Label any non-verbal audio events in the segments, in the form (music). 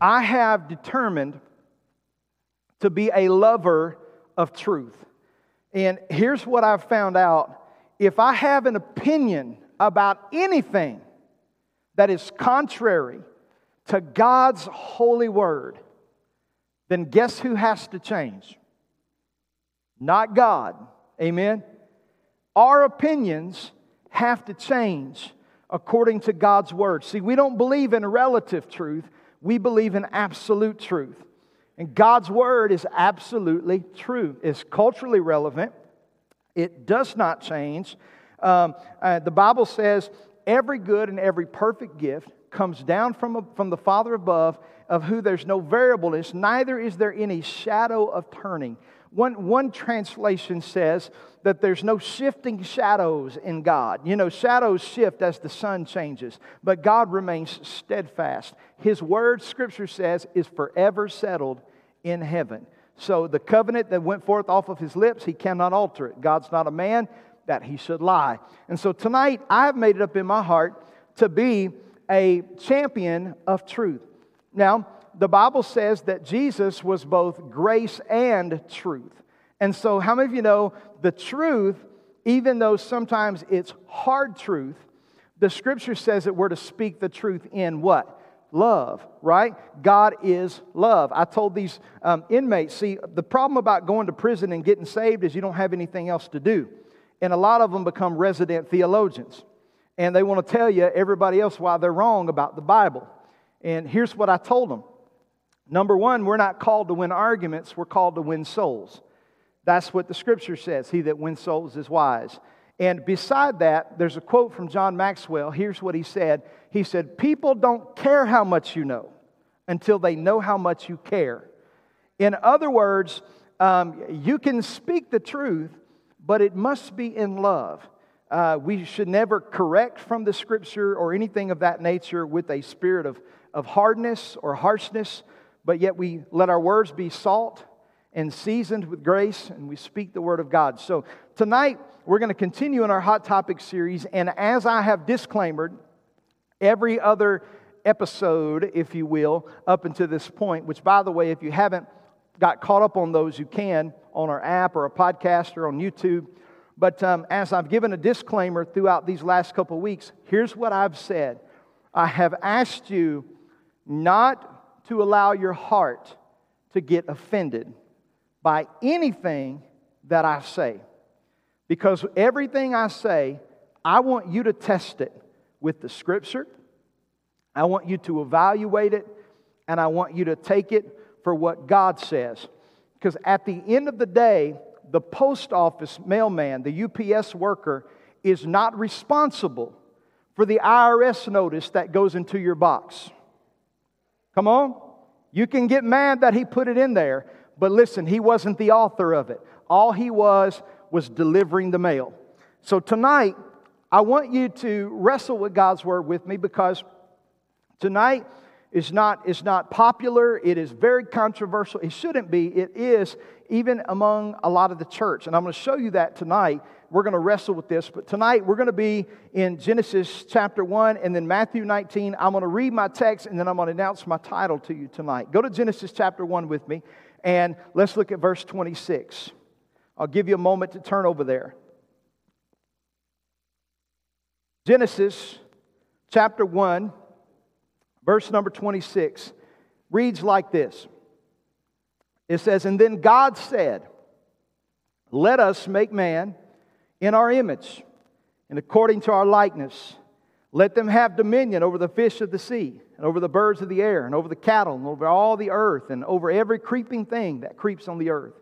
I have determined to be a lover of truth. And here's what I've found out if I have an opinion about anything that is contrary to God's holy word, then guess who has to change? Not God. Amen? Our opinions have to change according to God's word. See, we don't believe in relative truth, we believe in absolute truth. And God's word is absolutely true. It's culturally relevant, it does not change. Um, uh, the Bible says every good and every perfect gift comes down from, a, from the Father above, of who there's no variableness, neither is there any shadow of turning. One, one translation says that there's no shifting shadows in God. You know, shadows shift as the sun changes, but God remains steadfast. His word, Scripture says, is forever settled in heaven. So the covenant that went forth off of his lips, he cannot alter it. God's not a man that he should lie. And so tonight, I've made it up in my heart to be a champion of truth. Now, the Bible says that Jesus was both grace and truth. And so, how many of you know the truth, even though sometimes it's hard truth, the scripture says that we're to speak the truth in what? Love, right? God is love. I told these um, inmates, see, the problem about going to prison and getting saved is you don't have anything else to do. And a lot of them become resident theologians. And they want to tell you everybody else why they're wrong about the Bible. And here's what I told them Number one, we're not called to win arguments, we're called to win souls. That's what the scripture says. He that wins souls is wise. And beside that, there's a quote from John Maxwell. Here's what he said He said, People don't care how much you know until they know how much you care. In other words, um, you can speak the truth, but it must be in love. Uh, we should never correct from the scripture or anything of that nature with a spirit of, of hardness or harshness but yet we let our words be salt and seasoned with grace, and we speak the word of God. So tonight, we're going to continue in our Hot Topic series, and as I have disclaimed, every other episode, if you will, up until this point, which, by the way, if you haven't got caught up on those, you can on our app or a podcast or on YouTube. But um, as I've given a disclaimer throughout these last couple of weeks, here's what I've said I have asked you not to allow your heart to get offended by anything that I say. Because everything I say, I want you to test it with the scripture. I want you to evaluate it, and I want you to take it for what God says. Because at the end of the day, the post office mailman, the UPS worker, is not responsible for the IRS notice that goes into your box. Come on. You can get mad that he put it in there, but listen, he wasn't the author of it. All he was was delivering the mail. So tonight, I want you to wrestle with God's word with me because tonight is not, is not popular. It is very controversial. It shouldn't be. It is even among a lot of the church. And I'm going to show you that tonight we're going to wrestle with this. But tonight we're going to be in Genesis chapter 1 and then Matthew 19. I'm going to read my text and then I'm going to announce my title to you tonight. Go to Genesis chapter 1 with me and let's look at verse 26. I'll give you a moment to turn over there. Genesis chapter 1, verse number 26 reads like this It says, And then God said, Let us make man in our image and according to our likeness. Let them have dominion over the fish of the sea, and over the birds of the air, and over the cattle, and over all the earth, and over every creeping thing that creeps on the earth.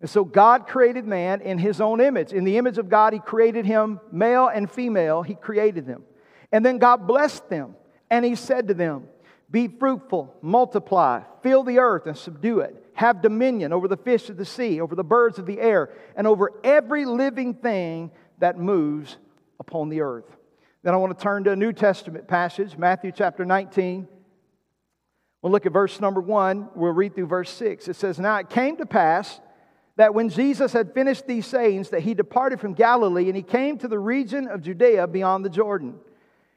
And so God created man in his own image. In the image of God, he created him, male and female, he created them. And then God blessed them, and he said to them, Be fruitful, multiply, fill the earth, and subdue it have dominion over the fish of the sea, over the birds of the air, and over every living thing that moves upon the earth. Then I want to turn to a New Testament passage, Matthew chapter 19. We'll look at verse number one. We'll read through verse six. It says, Now it came to pass that when Jesus had finished these sayings, that he departed from Galilee and he came to the region of Judea beyond the Jordan.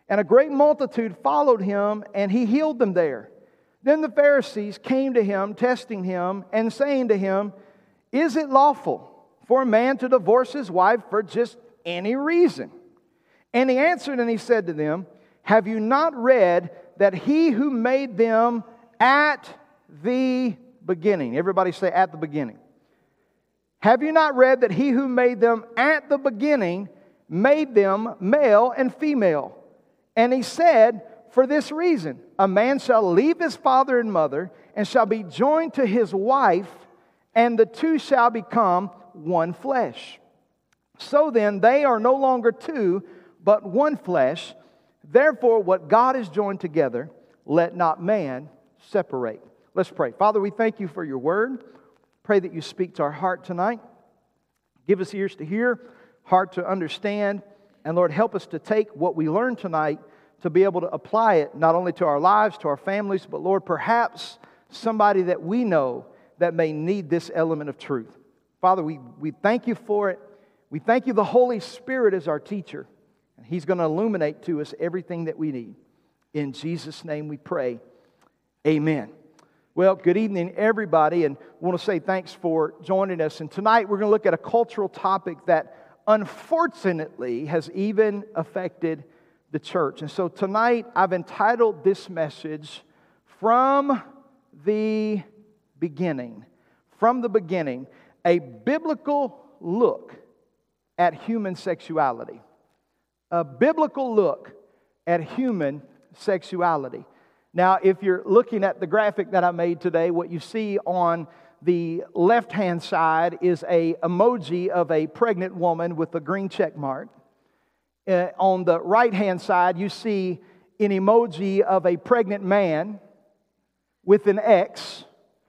And a great multitude followed him, and he healed them there. Then the Pharisees came to him, testing him, and saying to him, Is it lawful for a man to divorce his wife for just any reason? And he answered and he said to them, Have you not read that he who made them at the beginning, everybody say at the beginning. Have you not read that he who made them at the beginning made them male and female? And he said, For this reason, a man shall leave his father and mother and shall be joined to his wife, and the two shall become one flesh. So then, they are no longer two, but one flesh. Therefore, what God has joined together, let not man separate. Let's pray. Father, we thank you for your word. Pray that you speak to our heart tonight. Give us ears to hear, heart to understand, and Lord, help us to take what we learned tonight to be able to apply it not only to our lives, to our families, but Lord, perhaps somebody that we know that may need this element of truth. Father, we, we thank you for it. We thank you, the Holy Spirit is our teacher. And He's going to illuminate to us everything that we need. In Jesus' name we pray. Amen. Well, good evening, everybody, and I want to say thanks for joining us. And tonight we're going to look at a cultural topic that unfortunately has even affected the church. And so tonight I've entitled this message, From the Beginning. From the Beginning, a biblical look at human sexuality a biblical look at human sexuality. Now, if you're looking at the graphic that I made today, what you see on the left hand side is a emoji of a pregnant woman with a green check mark. Uh, on the right hand side, you see an emoji of a pregnant man with an X,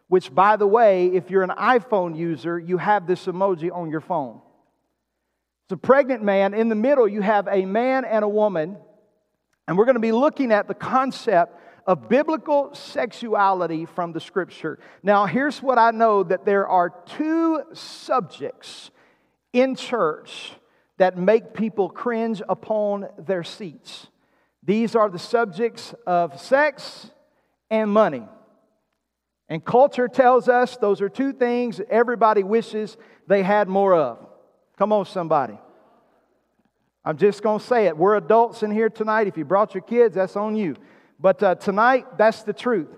which, by the way, if you're an iPhone user, you have this emoji on your phone. It's a pregnant man. In the middle, you have a man and a woman. And we're going to be looking at the concept of biblical sexuality from the scripture. Now, here's what I know that there are two subjects in church that make people cringe upon their seats. These are the subjects of sex and money. And culture tells us those are two things everybody wishes they had more of. Come on, somebody. I'm just going to say it. We're adults in here tonight. If you brought your kids, that's on you. But uh, tonight, that's the truth.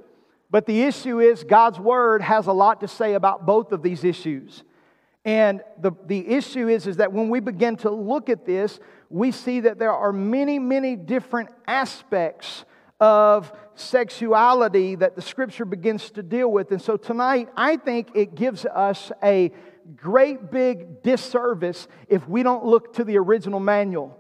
But the issue is, God's Word has a lot to say about both of these issues. And the, the issue is, is that when we begin to look at this, we see that there are many, many different aspects of sexuality that the Scripture begins to deal with. And so tonight, I think it gives us a great big disservice if we don't look to the original manual,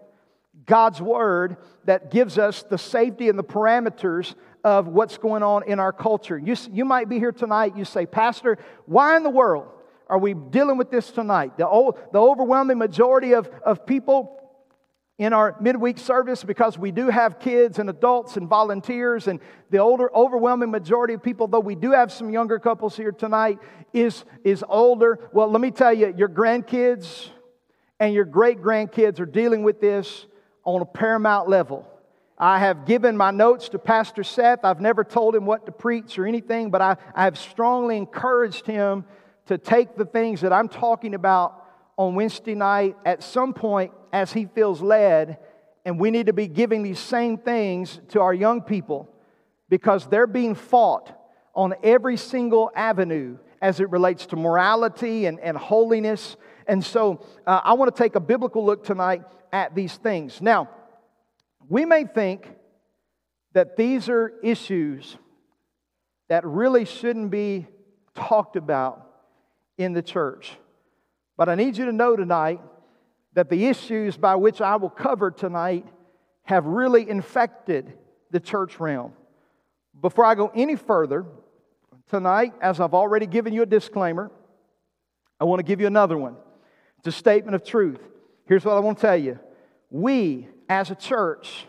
God's Word, that gives us the safety and the parameters of what's going on in our culture. You, you might be here tonight, you say, Pastor, why in the world are we dealing with this tonight? The, the overwhelming majority of, of people in our midweek service because we do have kids and adults and volunteers and the older overwhelming majority of people though we do have some younger couples here tonight is is older well let me tell you your grandkids and your great grandkids are dealing with this on a paramount level I have given my notes to Pastor Seth. I've never told him what to preach or anything, but I, I have strongly encouraged him to take the things that I'm talking about on Wednesday night at some point as he feels led. And we need to be giving these same things to our young people because they're being fought on every single avenue as it relates to morality and, and holiness. And so uh, I want to take a biblical look tonight at these things. Now, we may think that these are issues that really shouldn't be talked about in the church. But I need you to know tonight that the issues by which I will cover tonight have really infected the church realm. Before I go any further, tonight, as I've already given you a disclaimer, I want to give you another one. It's a statement of truth. Here's what I want to tell you We, as a church,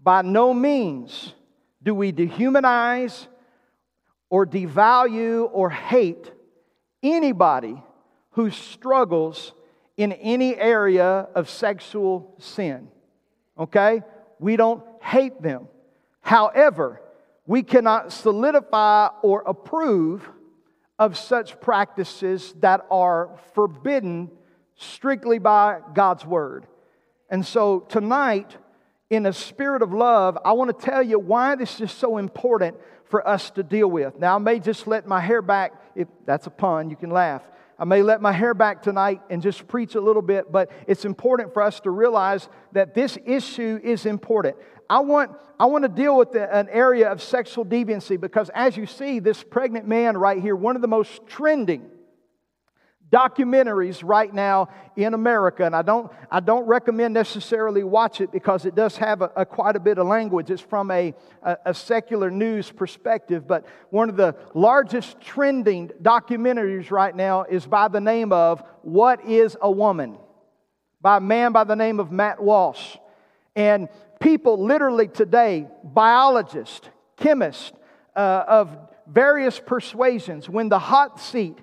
by no means do we dehumanize or devalue or hate anybody who struggles in any area of sexual sin. Okay? We don't hate them. However, we cannot solidify or approve of such practices that are forbidden strictly by God's word. And so tonight, in a spirit of love, I want to tell you why this is so important for us to deal with. Now, I may just let my hair back, if that's a pun, you can laugh. I may let my hair back tonight and just preach a little bit, but it's important for us to realize that this issue is important. I want, I want to deal with the, an area of sexual deviancy because, as you see, this pregnant man right here, one of the most trending documentaries right now in America, and I don't, I don't recommend necessarily watch it because it does have a, a quite a bit of language. It's from a, a, a, secular news perspective, but one of the largest trending documentaries right now is by the name of What is a Woman? by a man by the name of Matt Walsh. And people literally today, biologists, chemists uh, of various persuasions, when the hot seat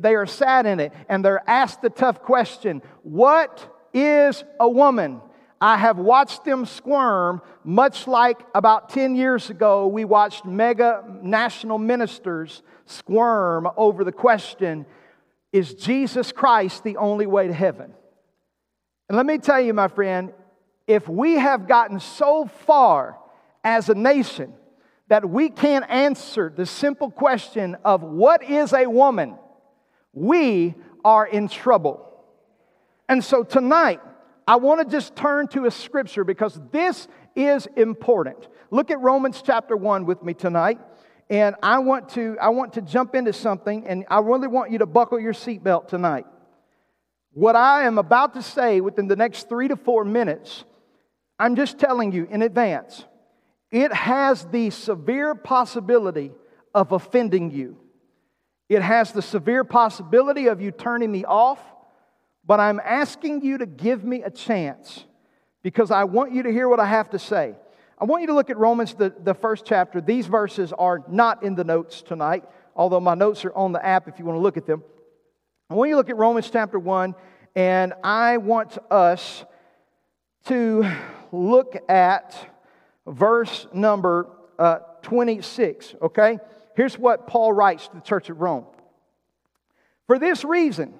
they are sat in it and they're asked the tough question What is a woman? I have watched them squirm, much like about 10 years ago, we watched mega national ministers squirm over the question Is Jesus Christ the only way to heaven? And let me tell you, my friend, if we have gotten so far as a nation that we can't answer the simple question of what is a woman, we are in trouble. And so tonight, I want to just turn to a scripture because this is important. Look at Romans chapter 1 with me tonight. And I want to I want to jump into something and I really want you to buckle your seatbelt tonight. What I am about to say within the next 3 to 4 minutes, I'm just telling you in advance. It has the severe possibility of offending you. It has the severe possibility of you turning me off, but I'm asking you to give me a chance because I want you to hear what I have to say. I want you to look at Romans, the, the first chapter. These verses are not in the notes tonight, although my notes are on the app if you want to look at them. I want you to look at Romans chapter 1, and I want us to look at verse number uh, 26, okay? Here's what Paul writes to the church at Rome. For this reason,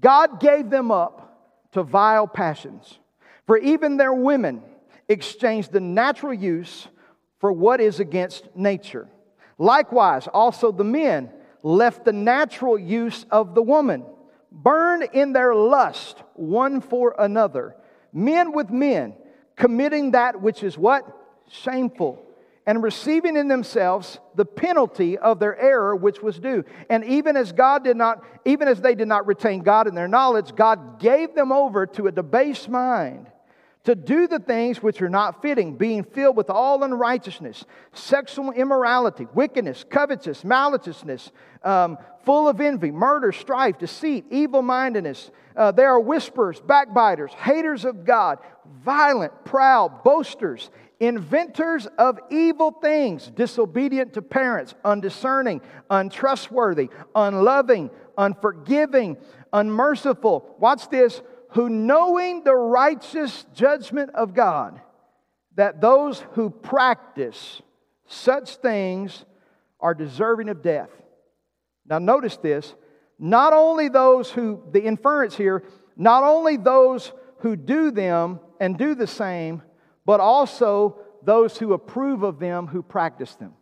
God gave them up to vile passions. For even their women exchanged the natural use for what is against nature. Likewise, also the men left the natural use of the woman, burned in their lust one for another, men with men, committing that which is what? Shameful and receiving in themselves the penalty of their error which was due. And even as God did not, even as they did not retain God in their knowledge, God gave them over to a debased mind to do the things which are not fitting, being filled with all unrighteousness, sexual immorality, wickedness, covetousness, maliciousness, um, full of envy, murder, strife, deceit, evil mindedness. Uh, they are whisperers, backbiters, haters of God, violent, proud, boasters inventors of evil things, disobedient to parents, undiscerning, untrustworthy, unloving, unforgiving, unmerciful. Watch this. Who, knowing the righteous judgment of God, that those who practice such things are deserving of death. Now, notice this. Not only those who, the inference here, not only those who do them and do the same, but also those who approve of them who practice them.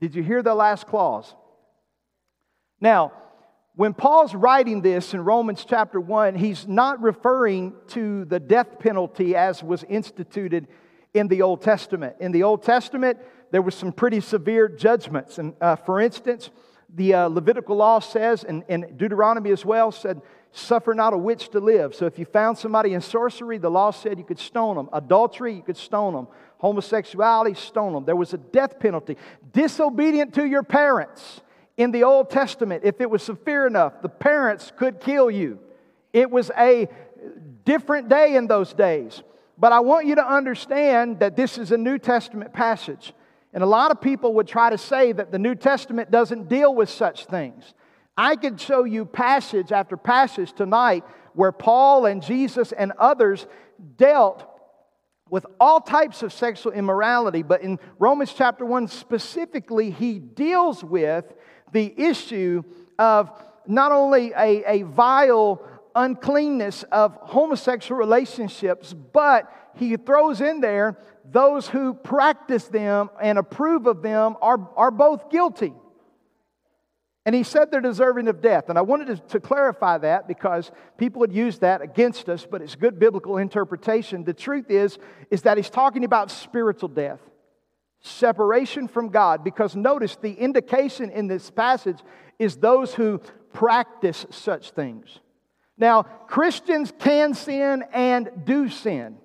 Did you hear the last clause? Now, when Paul's writing this in Romans chapter 1, he's not referring to the death penalty as was instituted in the Old Testament. In the Old Testament, there were some pretty severe judgments. And uh, for instance, the uh, Levitical law says, and, and Deuteronomy as well, said suffer not a witch to live. So if you found somebody in sorcery, the law said you could stone them. Adultery, you could stone them. Homosexuality, stone them. There was a death penalty. Disobedient to your parents. In the Old Testament, if it was severe enough, the parents could kill you. It was a different day in those days. But I want you to understand that this is a New Testament passage. And a lot of people would try to say that the New Testament doesn't deal with such things. I could show you passage after passage tonight where Paul and Jesus and others dealt with all types of sexual immorality, but in Romans chapter 1 specifically, he deals with the issue of not only a, a vile uncleanness of homosexual relationships, but he throws in there those who practice them and approve of them are, are both guilty. And he said they're deserving of death. And I wanted to, to, clarify that because people would use that against us, but it's good biblical interpretation. The truth is, is that he's talking about spiritual death, separation from God. Because notice the indication in this passage is those who practice such things. Now, Christians can sin and do sin.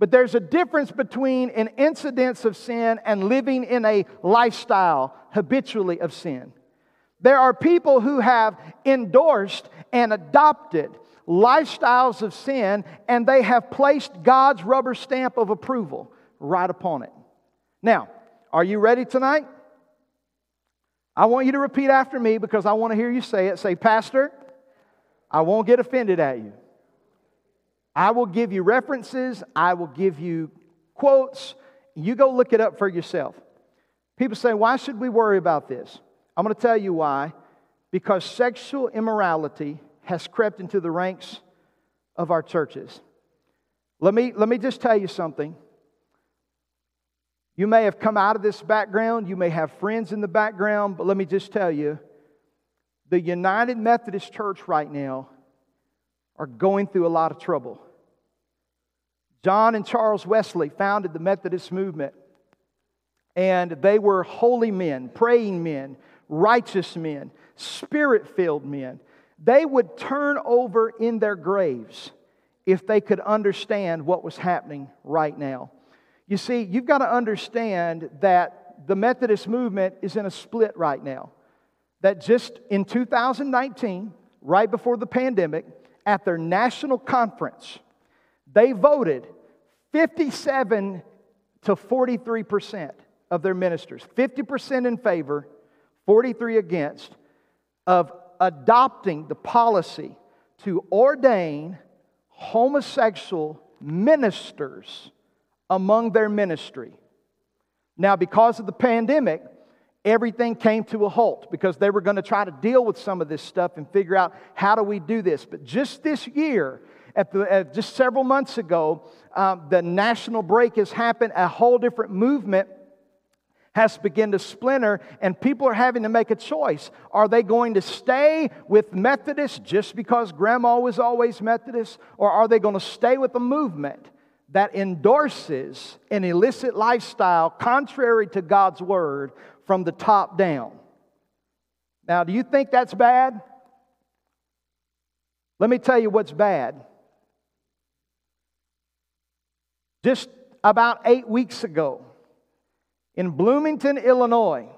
But there's a difference between an incidence of sin and living in a lifestyle habitually of sin. There are people who have endorsed and adopted lifestyles of sin, and they have placed God's rubber stamp of approval right upon it. Now, are you ready tonight? I want you to repeat after me because I want to hear you say it. Say, Pastor, I won't get offended at you. I will give you references, I will give you quotes. You go look it up for yourself. People say, Why should we worry about this? I'm going to tell you why. Because sexual immorality has crept into the ranks of our churches. Let me, let me just tell you something. You may have come out of this background, you may have friends in the background, but let me just tell you the United Methodist Church right now are going through a lot of trouble. John and Charles Wesley founded the Methodist movement, and they were holy men, praying men, righteous men, spirit filled men. They would turn over in their graves if they could understand what was happening right now. You see, you've got to understand that the Methodist movement is in a split right now. That just in 2019, right before the pandemic, at their national conference, they voted 57 to 43% of their ministers, 50% in favor, 43 against, of adopting the policy to ordain homosexual ministers among their ministry. Now, because of the pandemic, everything came to a halt because they were going to try to deal with some of this stuff and figure out how do we do this. But just this year, at the, at just several months ago, um, the national break has happened. A whole different movement has begun to splinter, and people are having to make a choice. Are they going to stay with Methodists just because grandma was always Methodist, or are they going to stay with a movement that endorses an illicit lifestyle contrary to God's word from the top down? Now, do you think that's bad? Let me tell you what's bad. Just about eight weeks ago, in Bloomington, Illinois,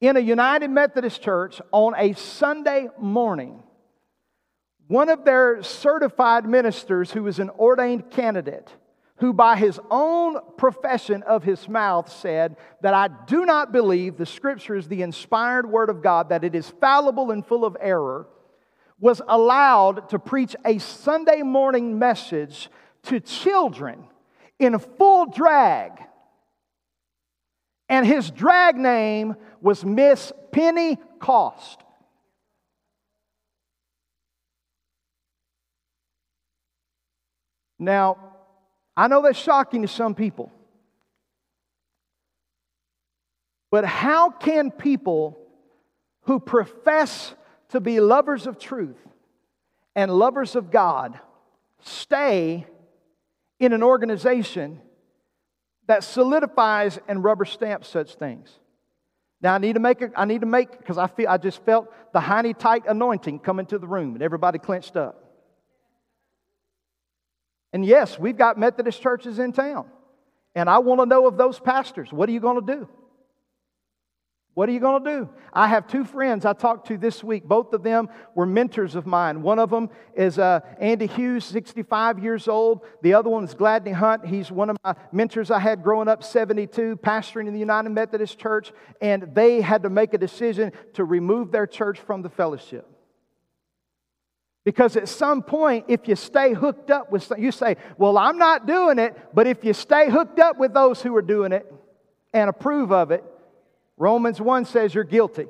in a United Methodist church on a Sunday morning, one of their certified ministers, who was an ordained candidate, who by his own profession of his mouth said that I do not believe the scripture is the inspired word of God, that it is fallible and full of error, was allowed to preach a Sunday morning message to children in full drag and his drag name was Miss Penny Cost. Now, I know that's shocking to some people. But how can people who profess to be lovers of truth and lovers of God stay in an organization that solidifies and rubber stamps such things. Now I need to make a, I need to make because I feel I just felt the hiney tight anointing come into the room and everybody clenched up. And yes, we've got Methodist churches in town. And I want to know of those pastors, what are you going to do? What are you going to do? I have two friends I talked to this week. Both of them were mentors of mine. One of them is uh, Andy Hughes, 65 years old. The other one is Gladney Hunt. He's one of my mentors I had growing up, 72, pastoring in the United Methodist Church. And they had to make a decision to remove their church from the fellowship Because at some point, if you stay hooked up with, you say, Well, I'm not doing it, but if you stay hooked up with those who are doing it and approve of it, Romans 1 says you're guilty.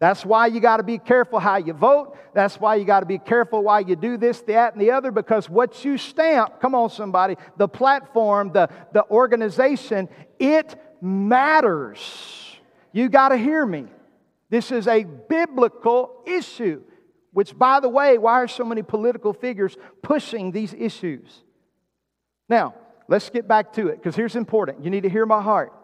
That's why you got to be careful how you vote. That's why you got to be careful why you do this, that, and the other, because what you stamp, come on, somebody, the platform, the, the organization, it matters. You got to hear me. This is a biblical issue, which, by the way, why are so many political figures pushing these issues? Now, let's get back to it, because here's important. You need to hear my heart.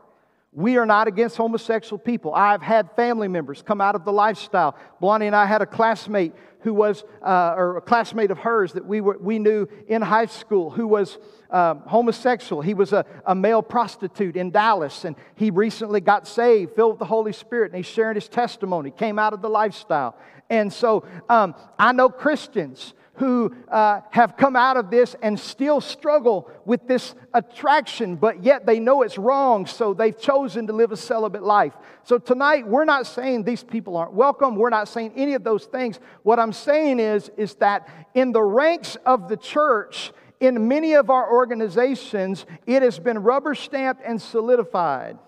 We are not against homosexual people. I've had family members come out of the lifestyle. Blondie and I had a classmate who was, uh, or a classmate of hers that we, were, we knew in high school who was um, homosexual. He was a, a male prostitute in Dallas, and he recently got saved, filled with the Holy Spirit, and he's sharing his testimony, came out of the lifestyle. And so um, I know Christians who uh, have come out of this and still struggle with this attraction, but yet they know it's wrong, so they've chosen to live a celibate life. So tonight, we're not saying these people aren't welcome. We're not saying any of those things. What I'm saying is, is that in the ranks of the church, in many of our organizations, it has been rubber stamped and solidified.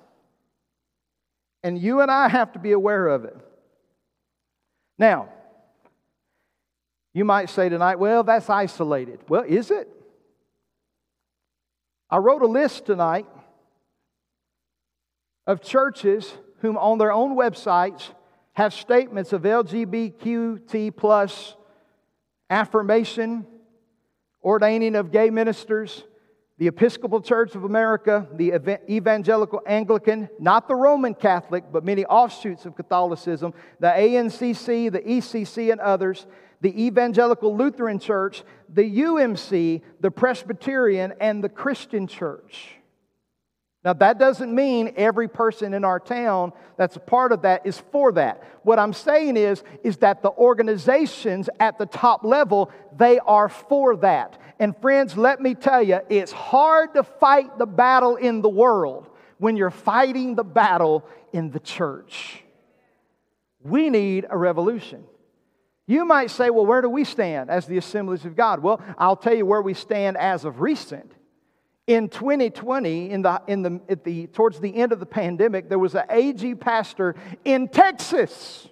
And you and I have to be aware of it. Now, you might say tonight, well, that's isolated. Well, is it? I wrote a list tonight of churches whom on their own websites have statements of LGBTQ plus affirmation, ordaining of gay ministers, the Episcopal Church of America, the Evangelical Anglican, not the Roman Catholic, but many offshoots of Catholicism, the ANCC, the ECC, and others the Evangelical Lutheran Church, the UMC, the Presbyterian, and the Christian Church. Now, that doesn't mean every person in our town that's a part of that is for that. What I'm saying is, is that the organizations at the top level, they are for that. And friends, let me tell you, it's hard to fight the battle in the world when you're fighting the battle in the church. We need a revolution. You might say, well, where do we stand as the assemblies of God? Well, I'll tell you where we stand as of recent. In 2020, in the, in the, at the, towards the end of the pandemic, there was an AG pastor in Texas,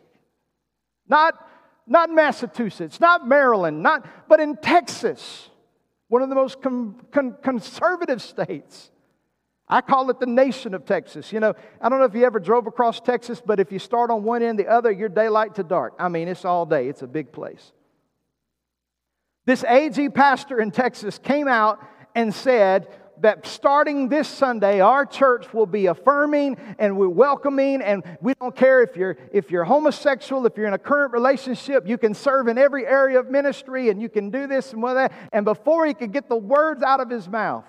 not, not Massachusetts, not Maryland, not, but in Texas, one of the most con, conservative states. I call it the nation of Texas. You know, I don't know if you ever drove across Texas, but if you start on one end, the other, you're daylight to dark. I mean, it's all day, it's a big place. This AG pastor in Texas came out and said that starting this Sunday, our church will be affirming and we're welcoming, and we don't care if you're, if you're homosexual, if you're in a current relationship, you can serve in every area of ministry and you can do this and that. And before he could get the words out of his mouth,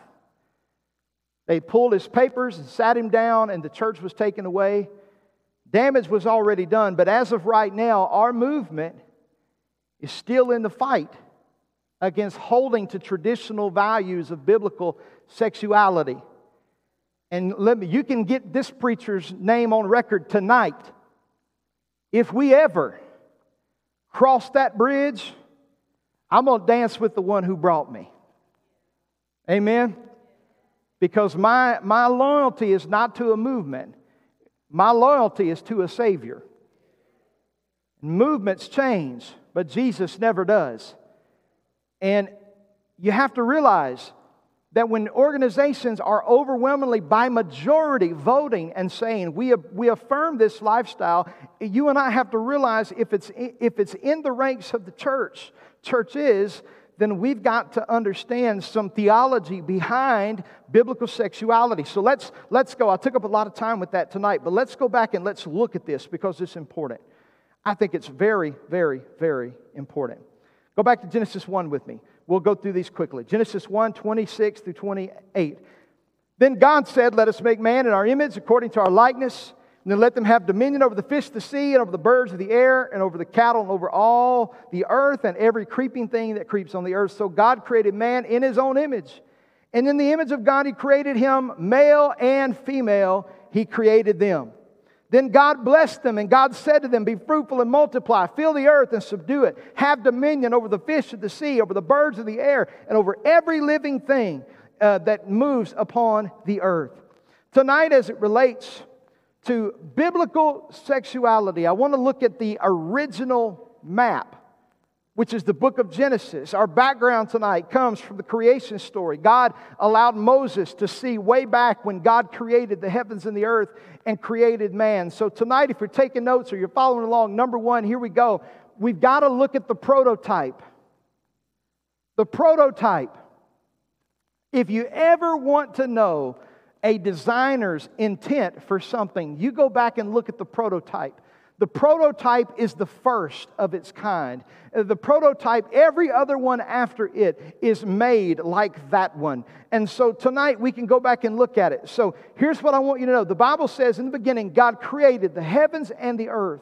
they pulled his papers and sat him down, and the church was taken away. Damage was already done, but as of right now, our movement is still in the fight against holding to traditional values of biblical sexuality. And let me, you can get this preacher's name on record tonight. If we ever cross that bridge, I'm going to dance with the one who brought me. Amen. Because my, my loyalty is not to a movement, my loyalty is to a Savior. Movements change, but Jesus never does. And you have to realize that when organizations are overwhelmingly by majority voting and saying we, we affirm this lifestyle, you and I have to realize if it's, if it's in the ranks of the church, church is, then we've got to understand some theology behind biblical sexuality. So let's, let's go. I took up a lot of time with that tonight, but let's go back and let's look at this because it's important. I think it's very, very, very important. Go back to Genesis 1 with me. We'll go through these quickly. Genesis 1 26 through 28. Then God said, Let us make man in our image according to our likeness and then let them have dominion over the fish of the sea, and over the birds of the air, and over the cattle, and over all the earth, and every creeping thing that creeps on the earth. So God created man in his own image. And in the image of God, he created him, male and female, he created them. Then God blessed them, and God said to them, Be fruitful and multiply, fill the earth and subdue it, have dominion over the fish of the sea, over the birds of the air, and over every living thing uh, that moves upon the earth. Tonight, as it relates to biblical sexuality, I want to look at the original map which is the book of Genesis. Our background tonight comes from the creation story. God allowed Moses to see way back when God created the heavens and the earth and created man. So tonight, if you're taking notes or you're following along, number one, here we go. We've got to look at the prototype. The prototype. If you ever want to know a designer's intent for something, you go back and look at the prototype. The prototype is the first of its kind. Uh, the prototype, every other one after it, is made like that one. And so tonight we can go back and look at it. So here's what I want you to know the Bible says in the beginning, God created the heavens and the earth.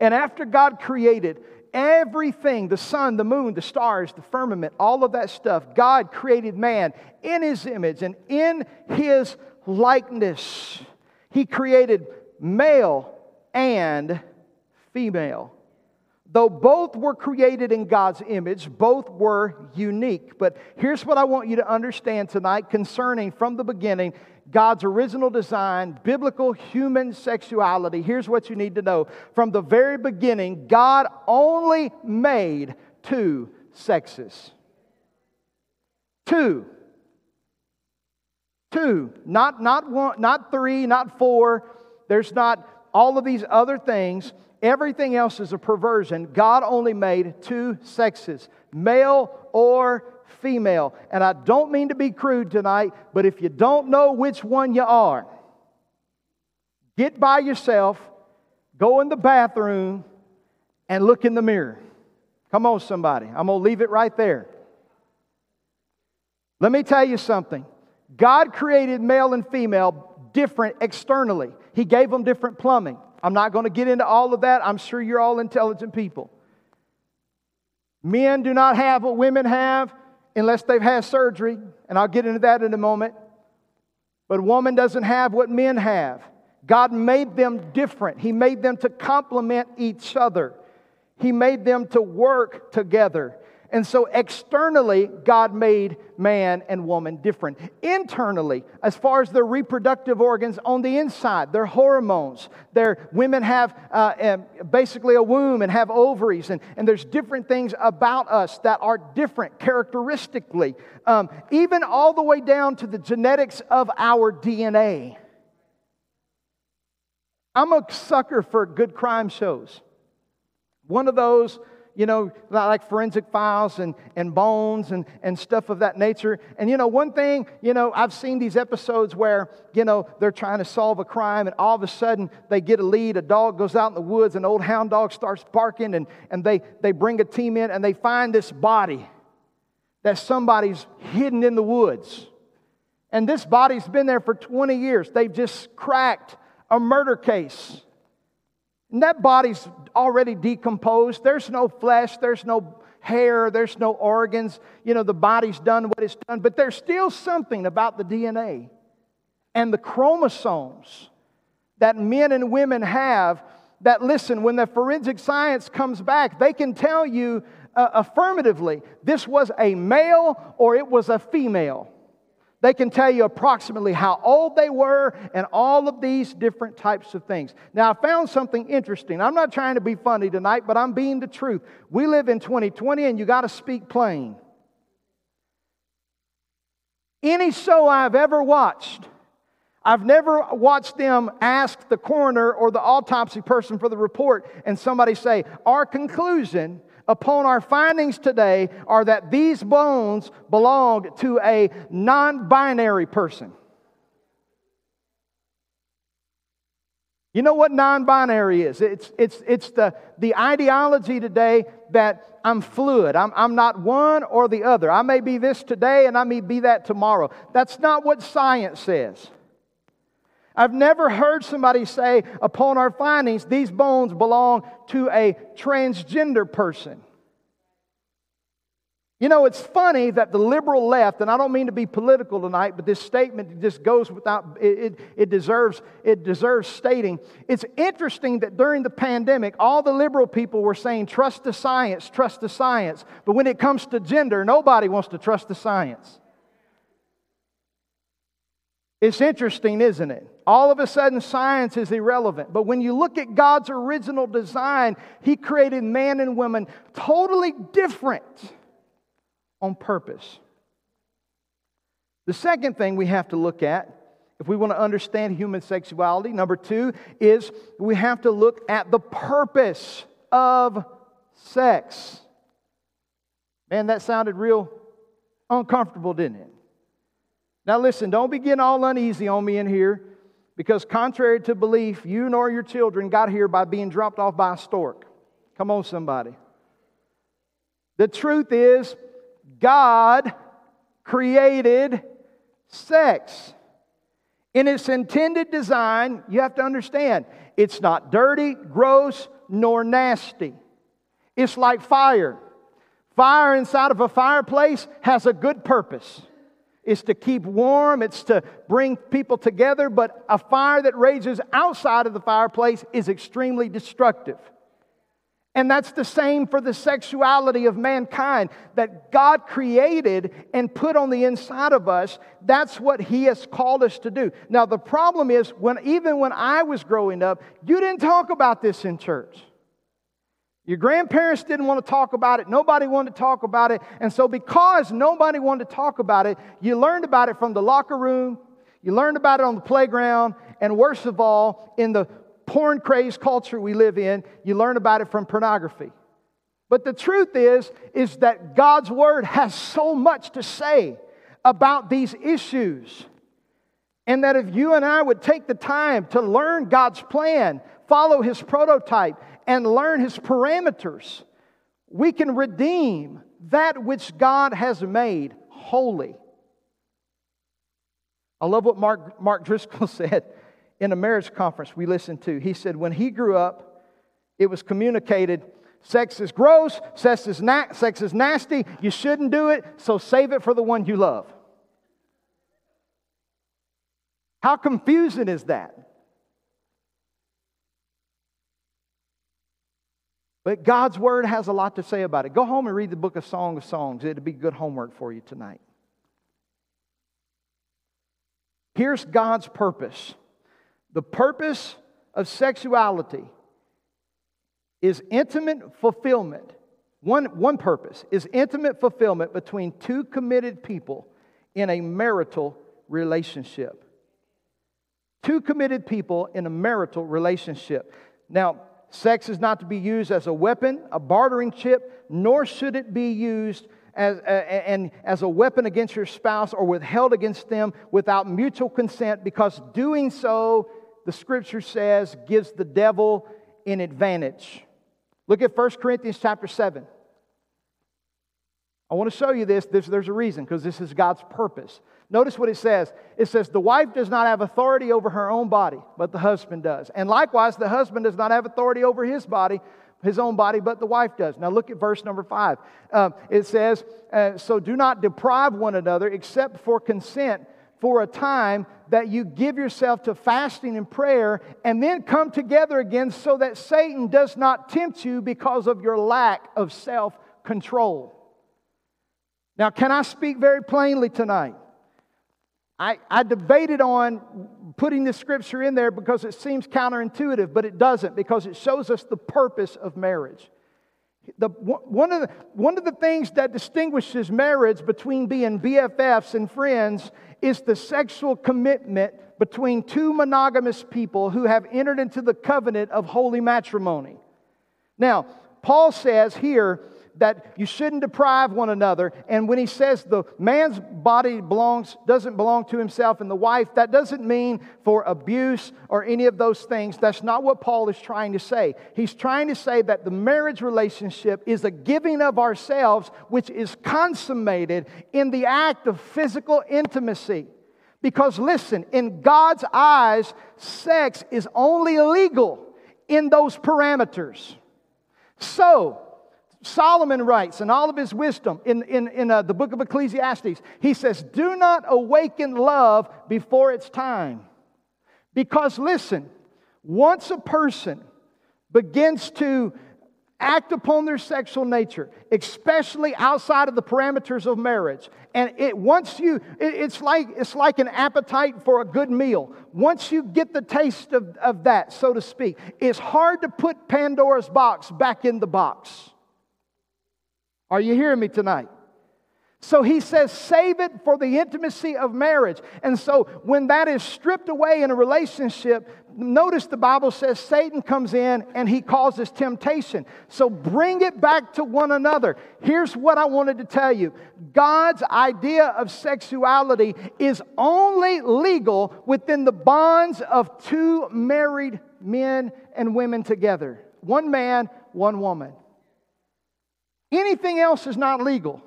And after God created everything the sun, the moon, the stars, the firmament, all of that stuff God created man in his image and in his likeness. He created male and female. Though both were created in God's image, both were unique. But here's what I want you to understand tonight concerning from the beginning God's original design, biblical human sexuality. Here's what you need to know. From the very beginning, God only made two sexes. Two. Two. Not, not one, not three, not four. There's not all of these other things, everything else is a perversion. God only made two sexes, male or female. And I don't mean to be crude tonight, but if you don't know which one you are, get by yourself, go in the bathroom, and look in the mirror. Come on, somebody. I'm going to leave it right there. Let me tell you something. God created male and female different externally. He gave them different plumbing. I'm not going to get into all of that. I'm sure you're all intelligent people. Men do not have what women have unless they've had surgery, and I'll get into that in a moment. But woman doesn't have what men have. God made them different. He made them to complement each other. He made them to work together. And so, externally, God made man and woman different. Internally, as far as their reproductive organs on the inside, their hormones, their women have uh, basically a womb and have ovaries, and, and there's different things about us that are different characteristically, um, even all the way down to the genetics of our DNA. I'm a sucker for good crime shows. One of those you know, like forensic files and, and bones and, and stuff of that nature. And, you know, one thing, you know, I've seen these episodes where, you know, they're trying to solve a crime and all of a sudden they get a lead. A dog goes out in the woods, an old hound dog starts barking, and, and they, they bring a team in and they find this body that somebody's hidden in the woods. And this body's been there for 20 years. They've just cracked a murder case. And that body's already decomposed. There's no flesh, there's no hair, there's no organs. You know, the body's done what it's done, but there's still something about the DNA and the chromosomes that men and women have that, listen, when the forensic science comes back, they can tell you uh, affirmatively this was a male or it was a female. They can tell you approximately how old they were and all of these different types of things. Now, I found something interesting. I'm not trying to be funny tonight, but I'm being the truth. We live in 2020 and you got to speak plain. Any show I've ever watched, I've never watched them ask the coroner or the autopsy person for the report and somebody say, Our conclusion upon our findings today are that these bones belonged to a non binary person. You know what non binary is? It's, it's, it's the, the ideology today that I'm fluid. I'm, I'm not one or the other. I may be this today and I may be that tomorrow. That's not what science says. I've never heard somebody say, upon our findings, these bones belong to a transgender person. You know it's funny that the liberal left, and I don't mean to be political tonight, but this statement just goes without, it, it, it, deserves, it deserves stating. It's interesting that during the pandemic, all the liberal people were saying, trust the science, trust the science. But when it comes to gender, nobody wants to trust the science. It's interesting, isn't it? All of a sudden, science is irrelevant. But when you look at God's original design, He created man and woman totally different on purpose. The second thing we have to look at, if we want to understand human sexuality, number two, is we have to look at the purpose of sex. Man, that sounded real uncomfortable, didn't it? Now, listen, don't be getting all uneasy on me in here because, contrary to belief, you nor your children got here by being dropped off by a stork. Come on, somebody. The truth is, God created sex. In its intended design, you have to understand, it's not dirty, gross, nor nasty. It's like fire. Fire inside of a fireplace has a good purpose. It's to keep warm, it's to bring people together, but a fire that rages outside of the fireplace is extremely destructive. And that's the same for the sexuality of mankind that God created and put on the inside of us. That's what He has called us to do. Now, the problem is, when, even when I was growing up, you didn't talk about this in church. Your grandparents didn't want to talk about it. Nobody wanted to talk about it. And so, because nobody wanted to talk about it, you learned about it from the locker room, you learned about it on the playground, and worst of all, in the porn crazed culture we live in, you learn about it from pornography. But the truth is, is that God's word has so much to say about these issues. And that if you and I would take the time to learn God's plan, follow his prototype, and learn his parameters, we can redeem that which God has made holy. I love what Mark, Mark Driscoll (laughs) said in a marriage conference we listened to. He said, when he grew up, it was communicated sex is gross, sex is, na- sex is nasty, you shouldn't do it, so save it for the one you love. How confusing is that? But God's word has a lot to say about it. Go home and read the book of Song of Songs. It'll be good homework for you tonight. Here's God's purpose the purpose of sexuality is intimate fulfillment. One, one purpose is intimate fulfillment between two committed people in a marital relationship. Two committed people in a marital relationship. Now, sex is not to be used as a weapon, a bartering chip, nor should it be used as, and as a weapon against your spouse or withheld against them without mutual consent, because doing so the scripture says gives the devil an advantage. Look at 1 Corinthians chapter 7. I want to show you this. There's, there's a reason, because this is God's purpose. Notice what it says. It says, The wife does not have authority over her own body, but the husband does. And likewise, the husband does not have authority over his body, his own body, but the wife does. Now look at verse number five. Um, it says, uh, So do not deprive one another except for consent for a time that you give yourself to fasting and prayer and then come together again so that Satan does not tempt you because of your lack of self control. Now, can I speak very plainly tonight? I, I debated on putting this scripture in there because it seems counterintuitive, but it doesn't because it shows us the purpose of marriage. The, one, of the, one of the things that distinguishes marriage between being BFFs and friends is the sexual commitment between two monogamous people who have entered into the covenant of holy matrimony. Now, Paul says here that you shouldn't deprive one another. And when he says the man's body belongs, doesn't belong to himself and the wife, that doesn't mean for abuse or any of those things. That's not what Paul is trying to say. He's trying to say that the marriage relationship is a giving of ourselves, which is consummated in the act of physical intimacy. Because listen, in God's eyes, sex is only legal in those parameters. So, Solomon writes in all of his wisdom in, in, in uh, the book of Ecclesiastes, he says, Do not awaken love before its time. Because listen, once a person begins to act upon their sexual nature, especially outside of the parameters of marriage. And it once you, it, it's like it's like an appetite for a good meal. Once you get the taste of, of that, so to speak, it's hard to put Pandora's box back in the box. Are you hearing me tonight? So he says, save it for the intimacy of marriage. And so when that is stripped away in a relationship, notice the Bible says Satan comes in and he causes temptation. So bring it back to one another. Here's what I wanted to tell you God's idea of sexuality is only legal within the bonds of two married men and women together one man, one woman. Anything else is not legal.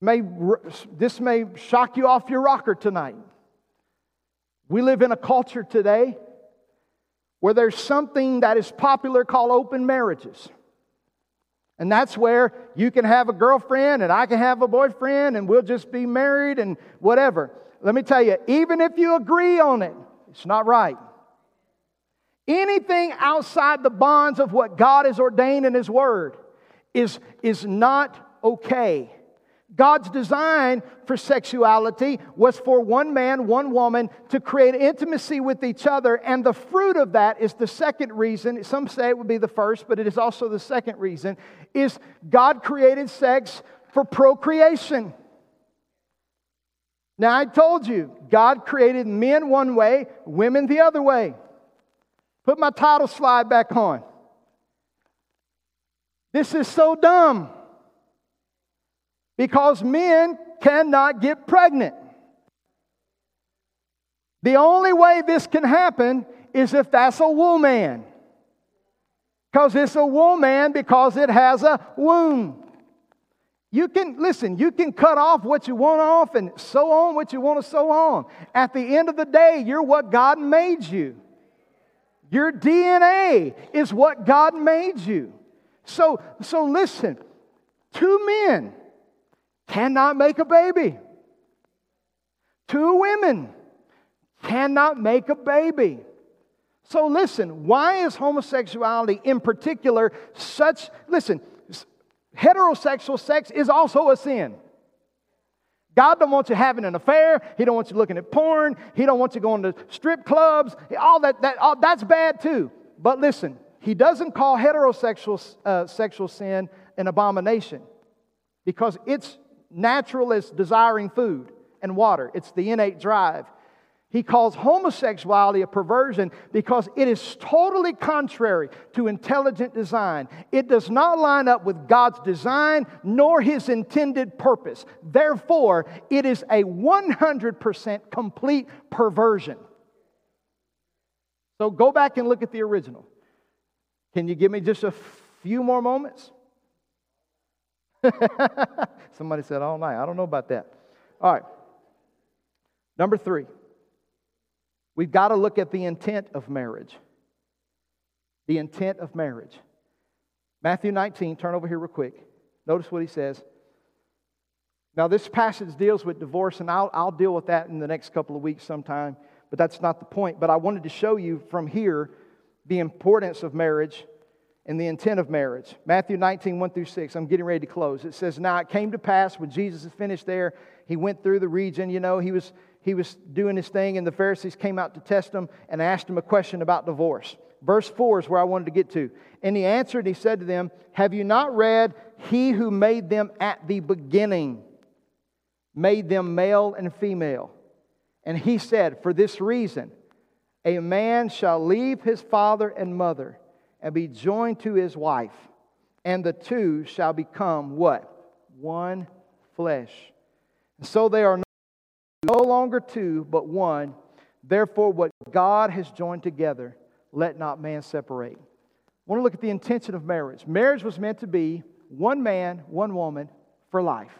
May, this may shock you off your rocker tonight. We live in a culture today where there's something that is popular called open marriages. And that's where you can have a girlfriend and I can have a boyfriend and we'll just be married and whatever. Let me tell you, even if you agree on it, it's not right. Anything outside the bonds of what God has ordained in His Word is, is not okay. God's design for sexuality was for one man, one woman to create intimacy with each other. And the fruit of that is the second reason. Some say it would be the first, but it is also the second reason is God created sex for procreation. Now, I told you, God created men one way, women the other way. Put my title slide back on. This is so dumb because men cannot get pregnant. The only way this can happen is if that's a woman. Because it's a woman because it has a womb. You can, listen, you can cut off what you want off and sew on what you want to sew on. At the end of the day, you're what God made you. Your DNA is what God made you. So, so listen, two men cannot make a baby. Two women cannot make a baby. So listen, why is homosexuality in particular such, listen, heterosexual sex is also a sin. God don't want you having an affair. He don't want you looking at porn. He don't want you going to strip clubs. All that, that all, that's bad too. But listen, he doesn't call heterosexual uh, sexual sin an abomination because it's natural as desiring food and water. It's the innate drive. He calls homosexuality a perversion because it is totally contrary to intelligent design. It does not line up with God's design nor his intended purpose. Therefore, it is a 100% complete perversion. So go back and look at the original. Can you give me just a few more moments? (laughs) Somebody said all night. I don't know about that. All right. Number three. We've got to look at the intent of marriage. The intent of marriage. Matthew 19, turn over here real quick. Notice what he says. Now, this passage deals with divorce, and I'll, I'll deal with that in the next couple of weeks sometime, but that's not the point. But I wanted to show you from here the importance of marriage and the intent of marriage. Matthew 19, 1 through 6. I'm getting ready to close. It says, Now it came to pass when Jesus had finished there, he went through the region. You know, he was he was doing his thing, and the Pharisees came out to test him and asked him a question about divorce. Verse 4 is where I wanted to get to. And he answered, and he said to them, Have you not read, He who made them at the beginning made them male and female? And he said, For this reason, a man shall leave his father and mother and be joined to his wife, and the two shall become what? One flesh. And so they are no longer two, but one. Therefore, what God has joined together, let not man separate. I want to look at the intention of marriage. Marriage was meant to be one man, one woman for life.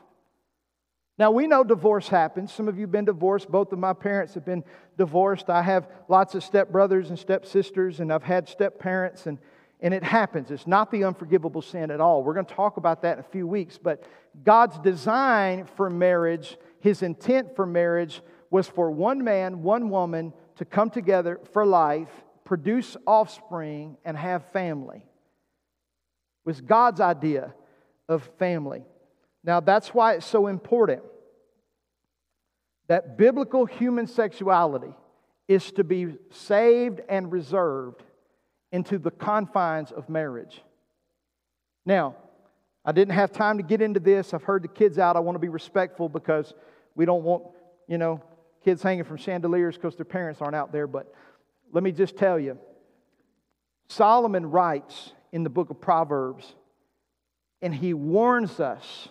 Now, we know divorce happens. Some of you have been divorced. Both of my parents have been divorced. I have lots of stepbrothers and stepsisters, and I've had step parents. And, And it happens. It's not the unforgivable sin at all. We're going to talk about that in a few weeks. But God's design for marriage, his intent for marriage, was for one man, one woman to come together for life, produce offspring, and have family. It was God's idea of family. Now, that's why it's so important that biblical human sexuality is to be saved and reserved into the confines of marriage. Now, I didn't have time to get into this. I've heard the kids out. I want to be respectful because we don't want, you know, kids hanging from chandeliers because their parents aren't out there. But let me just tell you Solomon writes in the book of Proverbs, and he warns us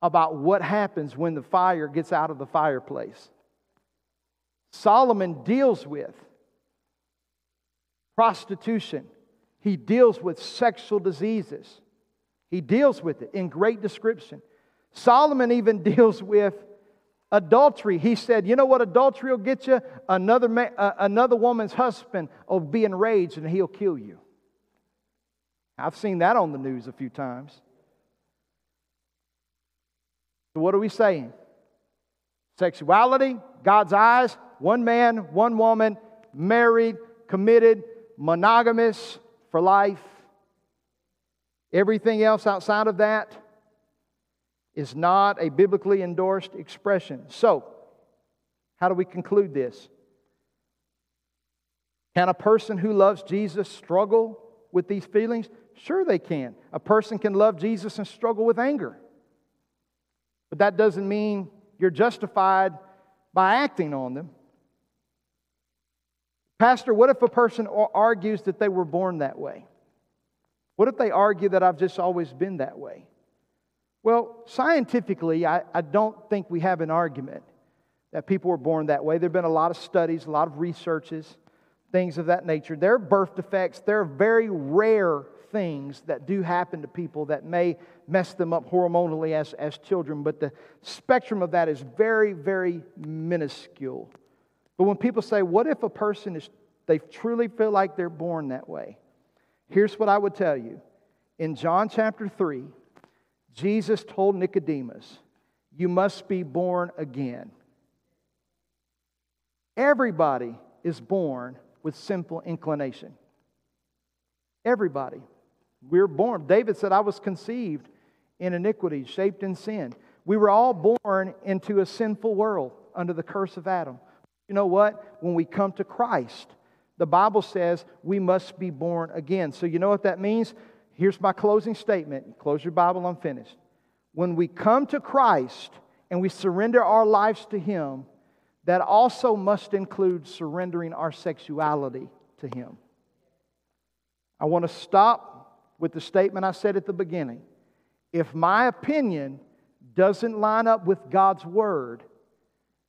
about what happens when the fire gets out of the fireplace. Solomon deals with prostitution, he deals with sexual diseases. He deals with it in great description. Solomon even (laughs) deals with adultery. He said, You know what adultery will get you? Another, man, uh, another woman's husband will be enraged and he'll kill you. I've seen that on the news a few times. So, what are we saying? Sexuality, God's eyes, one man, one woman, married, committed, monogamous for life. Everything else outside of that is not a biblically endorsed expression. So, how do we conclude this? Can a person who loves Jesus struggle with these feelings? Sure, they can. A person can love Jesus and struggle with anger. But that doesn't mean you're justified by acting on them. Pastor, what if a person argues that they were born that way? What if they argue that I've just always been that way? Well, scientifically, I, I don't think we have an argument that people were born that way. There have been a lot of studies, a lot of researches, things of that nature. There are birth defects, there are very rare things that do happen to people that may mess them up hormonally as, as children, but the spectrum of that is very, very minuscule. But when people say, what if a person is, they truly feel like they're born that way? Here's what I would tell you. In John chapter 3, Jesus told Nicodemus, You must be born again. Everybody is born with sinful inclination. Everybody. We're born. David said, I was conceived in iniquity, shaped in sin. We were all born into a sinful world under the curse of Adam. You know what? When we come to Christ, the Bible says we must be born again. So, you know what that means? Here's my closing statement. Close your Bible, I'm finished. When we come to Christ and we surrender our lives to Him, that also must include surrendering our sexuality to Him. I want to stop with the statement I said at the beginning. If my opinion doesn't line up with God's Word,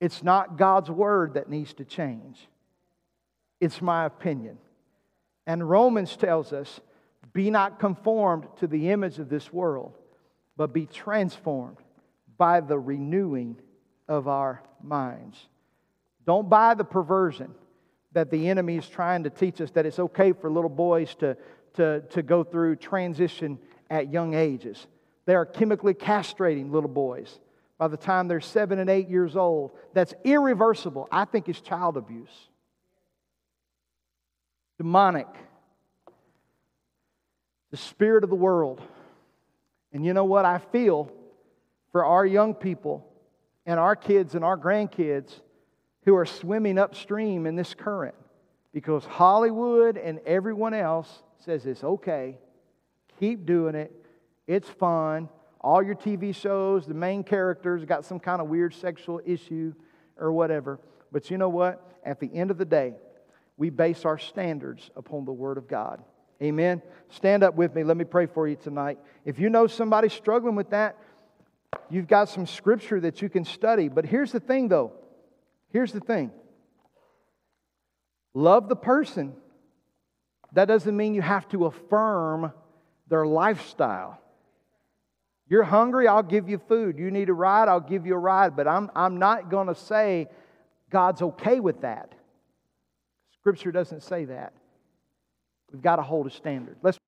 it's not God's word that needs to change, it's my opinion. And Romans tells us be not conformed to the image of this world, but be transformed by the renewing of our minds. Don't buy the perversion that the enemy is trying to teach us that it's okay for little boys to, to, to go through transition at young ages. They are chemically castrating little boys by the time they're seven and eight years old that's irreversible, I think is child abuse. Demonic. The spirit of the world. And you know what? I feel for our young people and our kids and our grandkids who are swimming upstream in this current because Hollywood and everyone else says it's okay. Keep doing it. It's fun all your TV shows, the main characters got some kind of weird sexual issue or whatever. But you know what? At the end of the day, we base our standards upon the Word of God. Amen. Stand up with me. Let me pray for you tonight. If you know somebody struggling with that, you've got some scripture that you can study. But here's the thing, though. Here's the thing love the person. That doesn't mean you have to affirm their lifestyle. You're hungry, I'll give you food. You need a ride, I'll give you a ride. But I'm, I'm not going to say God's okay with that. Scripture doesn't say that. We've got to hold a standard. Let's